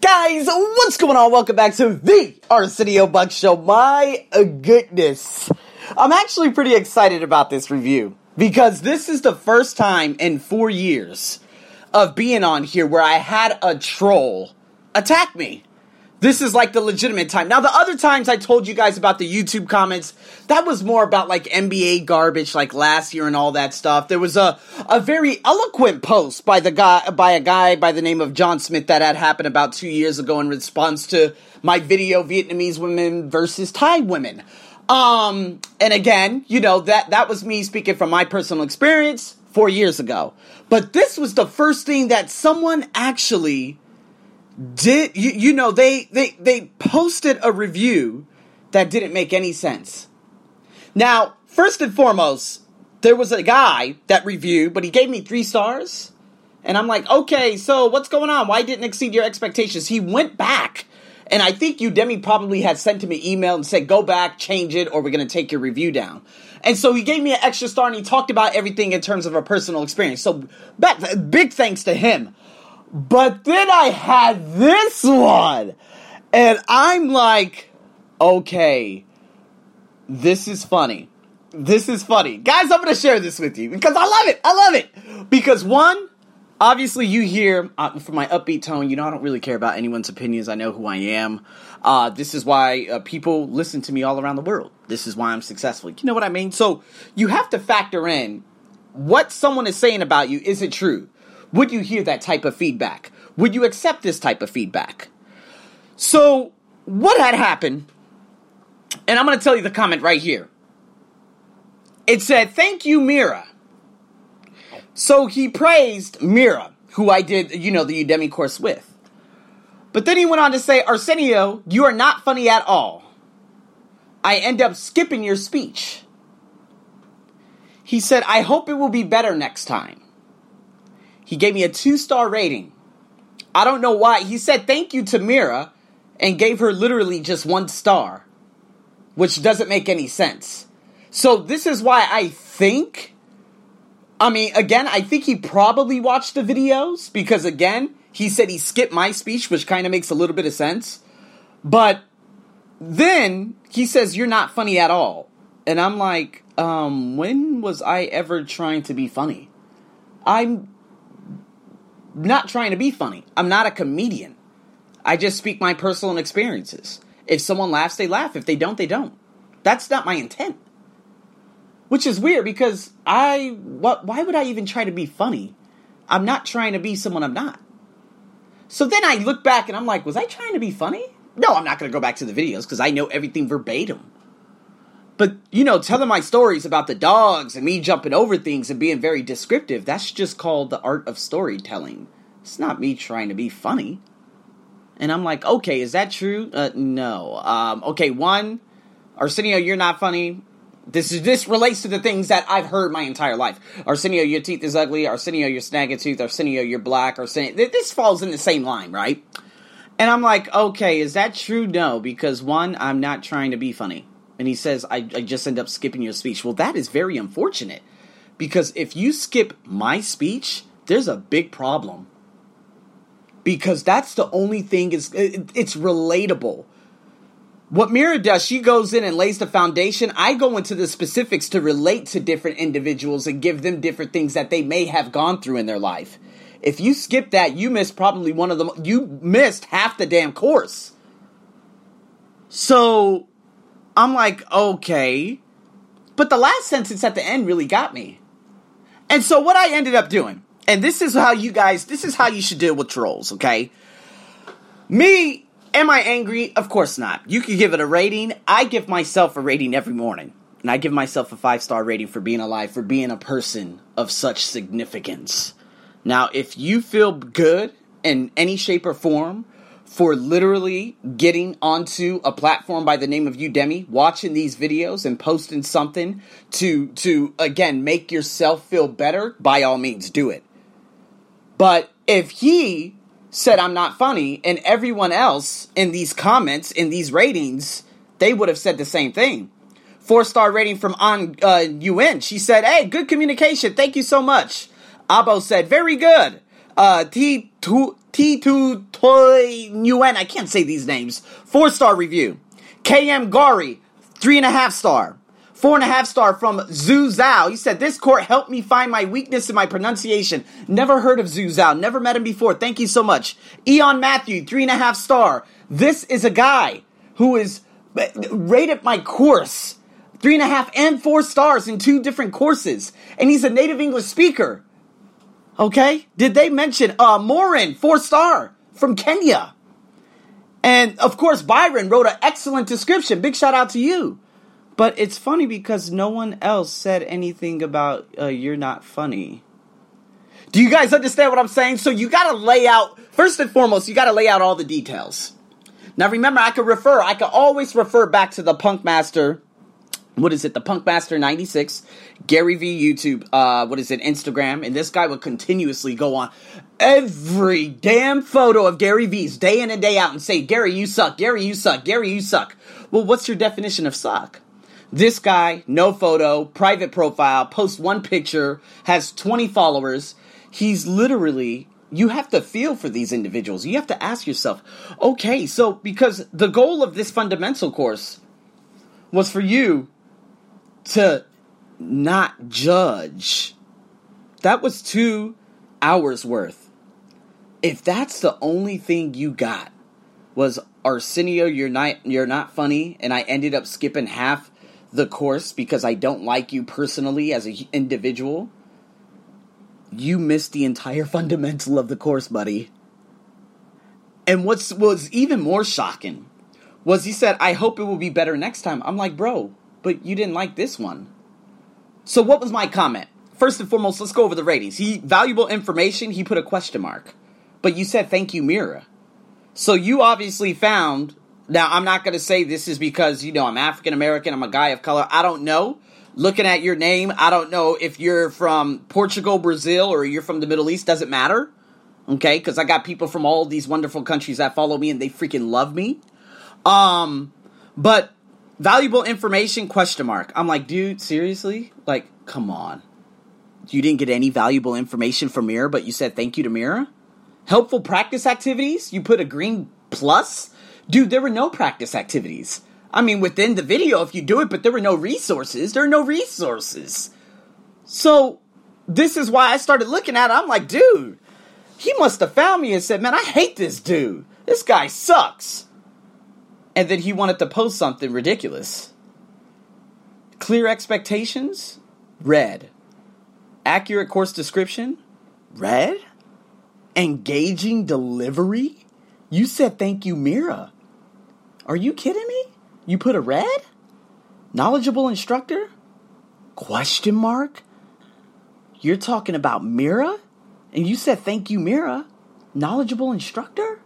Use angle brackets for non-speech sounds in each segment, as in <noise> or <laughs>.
Guys, what's going on? Welcome back to the Arsenio Buck Show. My goodness. I'm actually pretty excited about this review because this is the first time in four years of being on here where I had a troll attack me. This is like the legitimate time. Now, the other times I told you guys about the YouTube comments, that was more about like NBA garbage, like last year and all that stuff. There was a, a very eloquent post by the guy, by a guy by the name of John Smith that had happened about two years ago in response to my video, Vietnamese women versus Thai women. Um, and again, you know, that, that was me speaking from my personal experience four years ago. But this was the first thing that someone actually did you, you know they they they posted a review that didn't make any sense. Now first and foremost there was a guy that reviewed but he gave me three stars. And i'm like okay so what's going on? Why didn't exceed your expectations? He went back. And i think udemy probably had sent him an email and said go back change it or we're going to take your review down. And so he gave me an extra star and he talked about everything in terms of a personal experience. So big thanks to him but then I had this one. And I'm like, okay, this is funny. This is funny. Guys, I'm going to share this with you because I love it. I love it. Because one, obviously you hear uh, from my upbeat tone, you know, I don't really care about anyone's opinions. I know who I am. Uh, this is why uh, people listen to me all around the world. This is why I'm successful. You know what I mean? So you have to factor in what someone is saying about you. Is it true? Would you hear that type of feedback? Would you accept this type of feedback? So, what had happened, and I'm going to tell you the comment right here. It said, Thank you, Mira. So he praised Mira, who I did, you know, the Udemy course with. But then he went on to say, Arsenio, you are not funny at all. I end up skipping your speech. He said, I hope it will be better next time. He gave me a two star rating. I don't know why. He said thank you to Mira and gave her literally just one star, which doesn't make any sense. So, this is why I think. I mean, again, I think he probably watched the videos because, again, he said he skipped my speech, which kind of makes a little bit of sense. But then he says, You're not funny at all. And I'm like, um, when was I ever trying to be funny? I'm not trying to be funny. I'm not a comedian. I just speak my personal experiences. If someone laughs, they laugh. If they don't, they don't. That's not my intent. Which is weird because I what why would I even try to be funny? I'm not trying to be someone I'm not. So then I look back and I'm like, was I trying to be funny? No, I'm not going to go back to the videos because I know everything verbatim. But, you know, telling my stories about the dogs and me jumping over things and being very descriptive, that's just called the art of storytelling. It's not me trying to be funny. And I'm like, okay, is that true? Uh, no. Um, okay, one, Arsenio, you're not funny. This is this relates to the things that I've heard my entire life. Arsenio, your teeth is ugly. Arsenio, you're snagging tooth. Arsenio, you're black. Arsenio, this falls in the same line, right? And I'm like, okay, is that true? No, because one, I'm not trying to be funny and he says, I, I just end up skipping your speech. Well, that is very unfortunate because if you skip my speech, there's a big problem. Because that's the only thing is it's relatable. What Mira does, she goes in and lays the foundation. I go into the specifics to relate to different individuals and give them different things that they may have gone through in their life. If you skip that, you missed probably one of them. You missed half the damn course. So I'm like, okay. But the last sentence at the end really got me. And so what I ended up doing, and this is how you guys, this is how you should deal with trolls, okay? Me, am I angry? Of course not. You could give it a rating. I give myself a rating every morning. And I give myself a five star rating for being alive, for being a person of such significance. Now, if you feel good in any shape or form for literally getting onto a platform by the name of Udemy, watching these videos and posting something to to again make yourself feel better, by all means do it. But if he said I'm not funny and everyone else in these comments in these ratings, they would have said the same thing. Four star rating from on uh, UN. She said, "Hey, good communication. Thank you so much." Abo said, "Very good." Uh, T two T two Toy Nguyen, I can't say these names. Four star review. KM Gari, three and a half star. Four and a half star from Zhu Zhao. He said, This court helped me find my weakness in my pronunciation. Never heard of Zhu Zhao. Never met him before. Thank you so much. Eon Matthew, three and a half star. This is a guy who is uh, rated my course three and a half and four stars in two different courses. And he's a native English speaker. Okay? Did they mention uh Morin, four star from Kenya? And of course, Byron wrote an excellent description. Big shout out to you. But it's funny because no one else said anything about uh, you're not funny. Do you guys understand what I'm saying? So you gotta lay out, first and foremost, you gotta lay out all the details. Now remember, I could refer, I could always refer back to the Punk Master what is it? The Punkmaster 96, Gary V YouTube, uh, what is it? Instagram. And this guy would continuously go on every damn photo of Gary V's day in and day out and say, Gary, you suck. Gary, you suck. Gary, you suck. Well, what's your definition of suck? This guy, no photo, private profile, posts one picture, has 20 followers. He's literally you have to feel for these individuals. You have to ask yourself, okay, so because the goal of this fundamental course was for you to not judge. That was two hours worth. If that's the only thing you got was Arsenio, you're not you're not funny, and I ended up skipping half the course because I don't like you personally as an individual, you missed the entire <laughs> fundamental of the course, buddy. And what's was even more shocking was he said, "I hope it will be better next time." I'm like, bro, but you didn't like this one. So what was my comment? First and foremost, let's go over the ratings. He valuable information, he put a question mark. But you said thank you, Mira. So you obviously found now I'm not gonna say this is because, you know, I'm African American, I'm a guy of color. I don't know. Looking at your name, I don't know if you're from Portugal, Brazil, or you're from the Middle East, doesn't matter. Okay, because I got people from all these wonderful countries that follow me and they freaking love me. Um, but valuable information question mark i'm like dude seriously like come on you didn't get any valuable information from Mira, but you said thank you to Mira? Helpful practice activities? You put a green plus? Dude, there were no practice activities. I mean, within the video, if you do it, but there were no resources. There are no resources. So, this is why I started looking at it. I'm like, dude, he must have found me and said, man, I hate this dude. This guy sucks and then he wanted to post something ridiculous. Clear expectations? Red. Accurate course description? Red. Engaging delivery? You said thank you, Mira. Are you kidding me? You put a red? Knowledgeable instructor? Question mark? You're talking about Mira? And you said thank you, Mira. Knowledgeable instructor?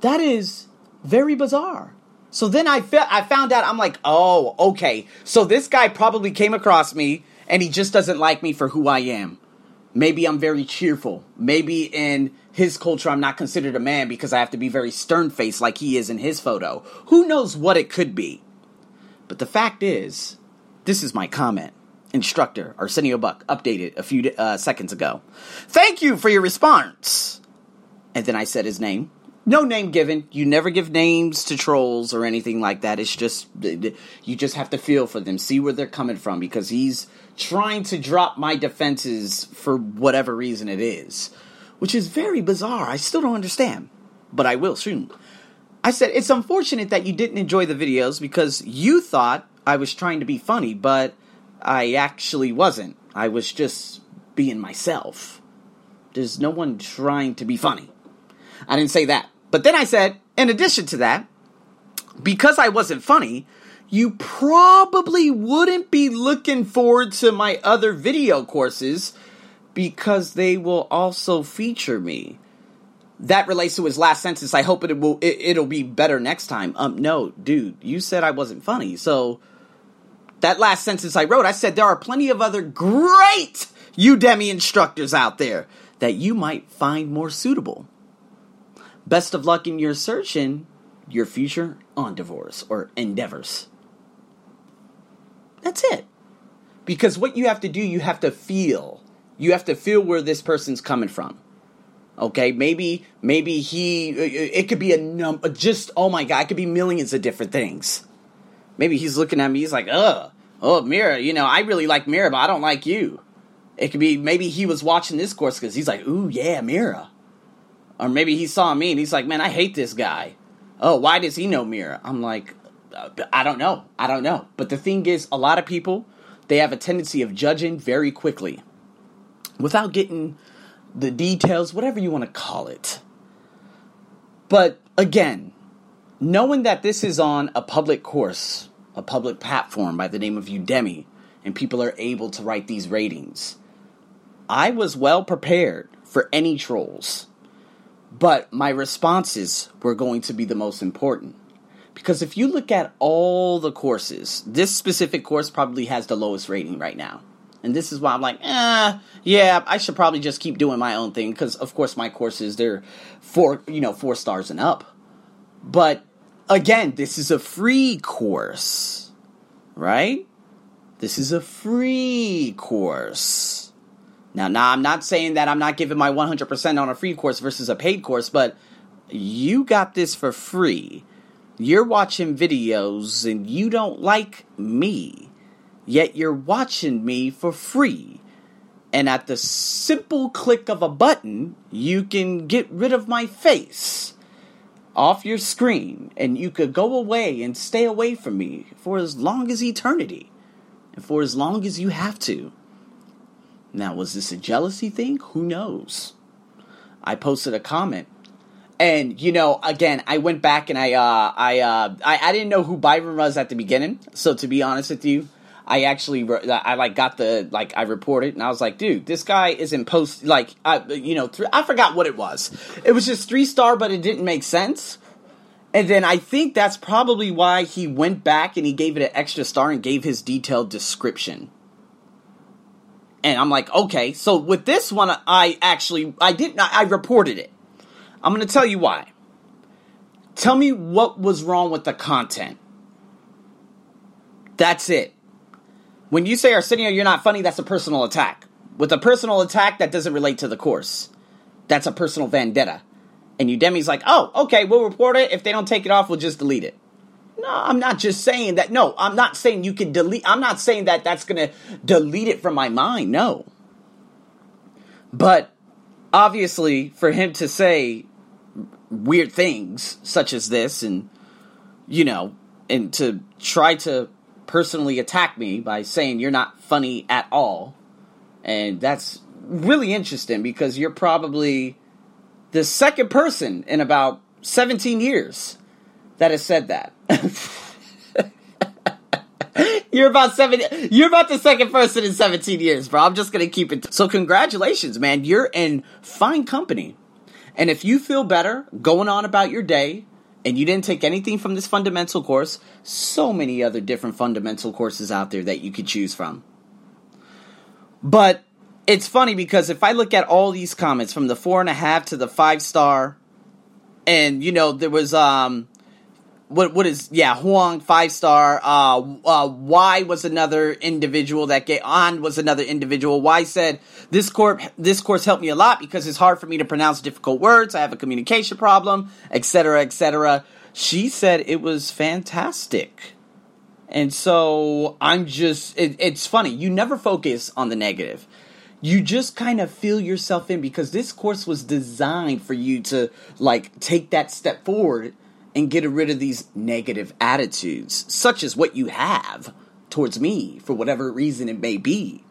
That is very bizarre. So then I fe- I found out I'm like, oh, okay. So this guy probably came across me and he just doesn't like me for who I am. Maybe I'm very cheerful. Maybe in his culture I'm not considered a man because I have to be very stern faced like he is in his photo. Who knows what it could be? But the fact is, this is my comment. Instructor Arsenio Buck updated a few uh, seconds ago. Thank you for your response. And then I said his name, no name given. You never give names to trolls or anything like that. It's just you just have to feel for them, see where they're coming from because he's trying to drop my defenses for whatever reason it is, which is very bizarre. I still don't understand, but I will soon. I said it's unfortunate that you didn't enjoy the videos because you thought I was trying to be funny, but I actually wasn't. I was just being myself. There's no one trying to be funny. I didn't say that. But then I said, in addition to that, because I wasn't funny, you probably wouldn't be looking forward to my other video courses because they will also feature me. That relates to his last sentence. I hope it will it, will be better next time. Um no, dude, you said I wasn't funny. So that last sentence I wrote, I said there are plenty of other great Udemy instructors out there that you might find more suitable. Best of luck in your search and your future on divorce or endeavors. That's it. Because what you have to do, you have to feel. You have to feel where this person's coming from. Okay, maybe maybe he it could be a num just oh my god, it could be millions of different things. Maybe he's looking at me, he's like, "Ugh, oh Mira, you know, I really like Mira, but I don't like you." It could be maybe he was watching this course because he's like, "Ooh yeah, Mira," or maybe he saw me and he's like, "Man, I hate this guy." Oh, why does he know Mira? I'm like, I don't know, I don't know. But the thing is, a lot of people they have a tendency of judging very quickly without getting the details, whatever you want to call it. But again, knowing that this is on a public course, a public platform by the name of Udemy, and people are able to write these ratings, I was well prepared for any trolls. But my responses were going to be the most important. Because if you look at all the courses, this specific course probably has the lowest rating right now. And this is why I'm like, eh, yeah, I should probably just keep doing my own thing because, of course, my courses they're four, you know, four stars and up. But again, this is a free course, right? This is a free course. Now, now I'm not saying that I'm not giving my 100% on a free course versus a paid course, but you got this for free. You're watching videos and you don't like me yet you're watching me for free. And at the simple click of a button, you can get rid of my face off your screen, and you could go away and stay away from me for as long as eternity, and for as long as you have to. Now, was this a jealousy thing? Who knows? I posted a comment and you know, again, I went back and I, uh, I, uh, I, I didn't know who Byron was at the beginning. So to be honest with you, I actually I like got the like I reported and I was like, dude, this guy isn't post like I you know th- I forgot what it was. It was just three star, but it didn't make sense. And then I think that's probably why he went back and he gave it an extra star and gave his detailed description. And I'm like, okay, so with this one, I actually I didn't I reported it. I'm gonna tell you why. Tell me what was wrong with the content. That's it. When you say Arsenio, you're not funny, that's a personal attack. With a personal attack, that doesn't relate to the course. That's a personal vendetta. And Udemy's like, oh, okay, we'll report it. If they don't take it off, we'll just delete it. No, I'm not just saying that. No, I'm not saying you can delete. I'm not saying that that's going to delete it from my mind. No. But obviously, for him to say weird things such as this and, you know, and to try to personally attack me by saying you're not funny at all. And that's really interesting because you're probably the second person in about 17 years that has said that. you're about seven. You're about the second person in 17 years, bro. I'm just gonna keep it. So congratulations, man. You're in fine company. And if you feel better going on about your day, and you didn't take anything from this fundamental course, so many other different fundamental courses out there that you could choose from. But it's funny because if I look at all these comments from the four and a half to the five star, and you know, there was um what what is yeah Huang five star uh uh Y was another individual that get on was another individual. Y said this court this course helped me a lot because it's hard for me to pronounce difficult words. I have a communication problem etc etc she said it was fantastic. And so I'm just it, it's funny. You never focus on the negative. You just kind of feel yourself in because this course was designed for you to like take that step forward and get rid of these negative attitudes, such as what you have towards me for whatever reason it may be.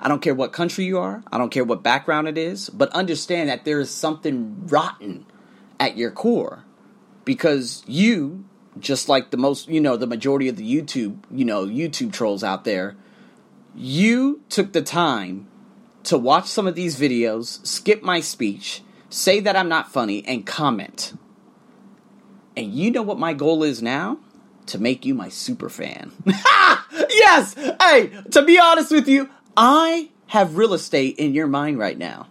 I don't care what country you are, I don't care what background it is, but understand that there is something rotten at your core because you just like the most, you know, the majority of the YouTube, you know, YouTube trolls out there, you took the time to watch some of these videos, skip my speech, say that I'm not funny, and comment. And you know what my goal is now? To make you my super fan. <laughs> yes! Hey, to be honest with you, I have real estate in your mind right now.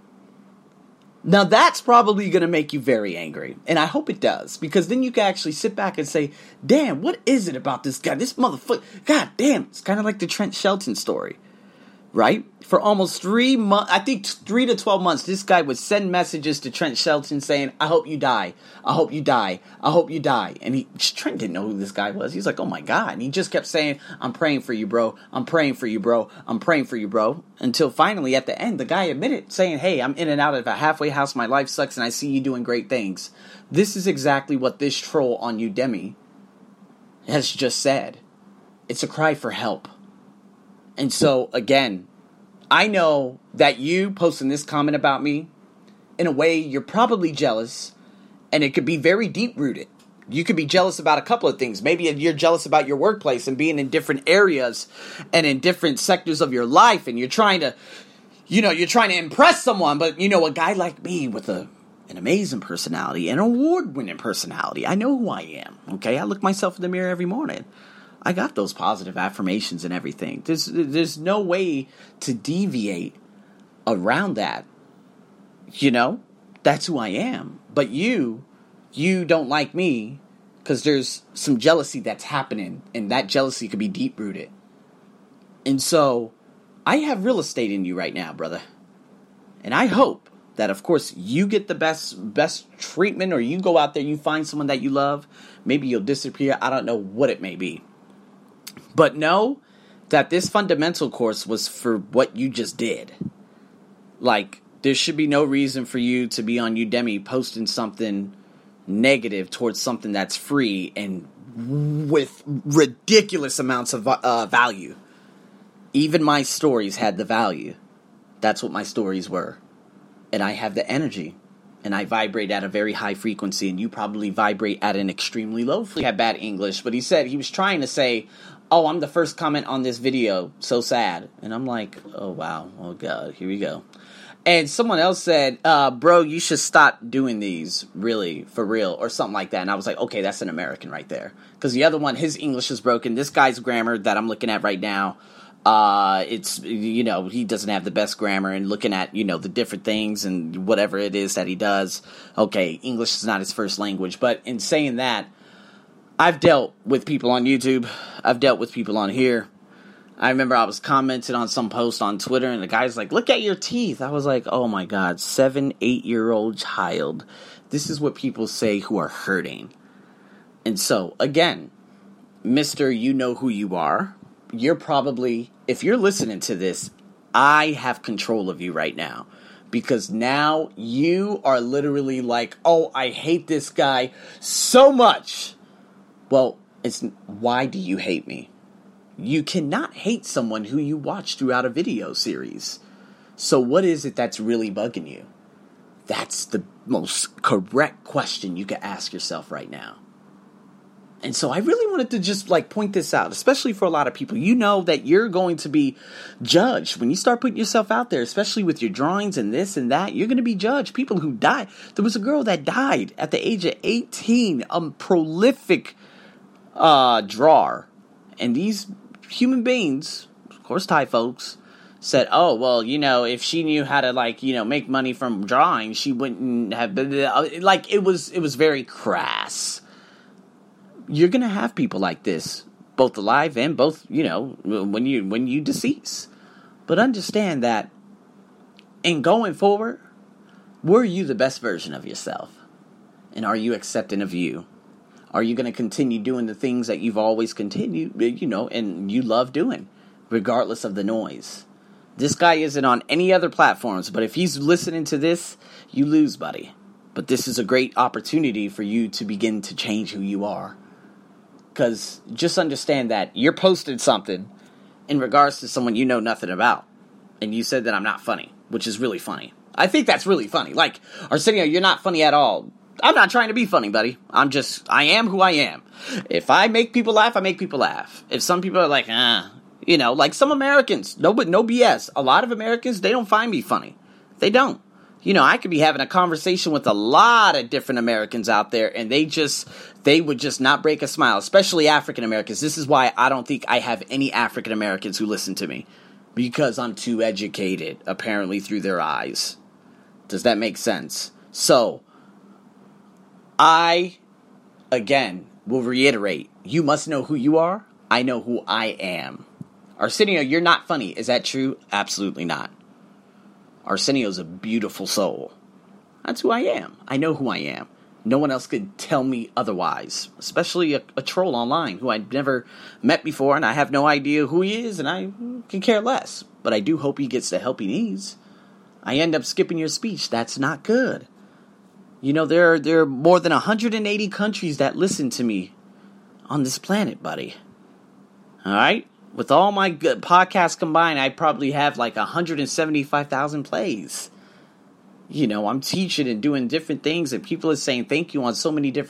Now that's probably going to make you very angry. And I hope it does. Because then you can actually sit back and say, damn, what is it about this guy? This motherfucker. God damn. It's kind of like the Trent Shelton story. Right? For almost three months, I think three to 12 months, this guy would send messages to Trent Shelton saying, I hope you die. I hope you die. I hope you die. And he, Trent didn't know who this guy was. He's like, oh my God. And he just kept saying, I'm praying for you, bro. I'm praying for you, bro. I'm praying for you, bro. Until finally, at the end, the guy admitted, saying, hey, I'm in and out of a halfway house. My life sucks and I see you doing great things. This is exactly what this troll on Udemy has just said. It's a cry for help. And so, again, I know that you posting this comment about me, in a way, you're probably jealous, and it could be very deep rooted. You could be jealous about a couple of things. Maybe you're jealous about your workplace and being in different areas and in different sectors of your life, and you're trying to, you know, you're trying to impress someone. But you know, a guy like me with a an amazing personality, an award winning personality, I know who I am. Okay, I look myself in the mirror every morning. I got those positive affirmations and everything. There's there's no way to deviate around that. You know, that's who I am. But you, you don't like me because there's some jealousy that's happening, and that jealousy could be deep rooted. And so, I have real estate in you right now, brother. And I hope that, of course, you get the best best treatment, or you go out there, you find someone that you love. Maybe you'll disappear. I don't know what it may be. But know that this fundamental course was for what you just did. Like, there should be no reason for you to be on Udemy posting something negative towards something that's free and with ridiculous amounts of uh, value. Even my stories had the value. That's what my stories were. And I have the energy. And I vibrate at a very high frequency, and you probably vibrate at an extremely low. Frequency. He had bad English, but he said he was trying to say, oh, I'm the first comment on this video. So sad. And I'm like, oh, wow. Oh, God. Here we go. And someone else said, uh, bro, you should stop doing these, really, for real, or something like that. And I was like, okay, that's an American right there. Because the other one, his English is broken. This guy's grammar that I'm looking at right now, uh, it's, you know, he doesn't have the best grammar. And looking at, you know, the different things and whatever it is that he does, okay, English is not his first language. But in saying that, I've dealt with people on YouTube. I've dealt with people on here. I remember I was commenting on some post on Twitter, and the guy's like, "Look at your teeth." I was like, "Oh my god, seven, eight year old child." This is what people say who are hurting. And so, again, Mister, you know who you are. You're probably, if you're listening to this, I have control of you right now because now you are literally like, "Oh, I hate this guy so much." Well, it's why do you hate me? You cannot hate someone who you watch throughout a video series. So, what is it that's really bugging you? That's the most correct question you can ask yourself right now. And so I really wanted to just like point this out, especially for a lot of people. You know that you're going to be judged when you start putting yourself out there, especially with your drawings and this and that. You're going to be judged. People who die. There was a girl that died at the age of 18, a prolific uh, drawer. And these human beings, of course, Thai folks, said, "Oh, well, you know, if she knew how to like, you know, make money from drawing, she wouldn't have been like it was. It was very crass. You're gonna have people like this, both alive and both, you know, when you when you decease. But understand that, in going forward, were you the best version of yourself, and are you accepting of you? Are you going to continue doing the things that you've always continued, you know, and you love doing, regardless of the noise? This guy isn't on any other platforms, but if he's listening to this, you lose, buddy. But this is a great opportunity for you to begin to change who you are. Because just understand that you're posting something in regards to someone you know nothing about. And you said that I'm not funny, which is really funny. I think that's really funny. Like, Arsenio, you're not funny at all. I'm not trying to be funny, buddy. I'm just, I am who I am. If I make people laugh, I make people laugh. If some people are like, ah, you know, like some Americans, no, but no BS. A lot of Americans, they don't find me funny. They don't. You know, I could be having a conversation with a lot of different Americans out there, and they just, they would just not break a smile, especially African Americans. This is why I don't think I have any African Americans who listen to me because I'm too educated, apparently, through their eyes. Does that make sense? So, I, again, will reiterate you must know who you are. I know who I am. Arsenio, you're not funny. Is that true? Absolutely not. Arsenio's a beautiful soul. That's who I am. I know who I am. No one else could tell me otherwise, especially a, a troll online who I'd never met before and I have no idea who he is and I can care less. But I do hope he gets the help he needs. I end up skipping your speech. That's not good. You know, there are, there are more than 180 countries that listen to me on this planet, buddy. All right? With all my podcasts combined, I probably have like 175,000 plays. You know, I'm teaching and doing different things, and people are saying thank you on so many different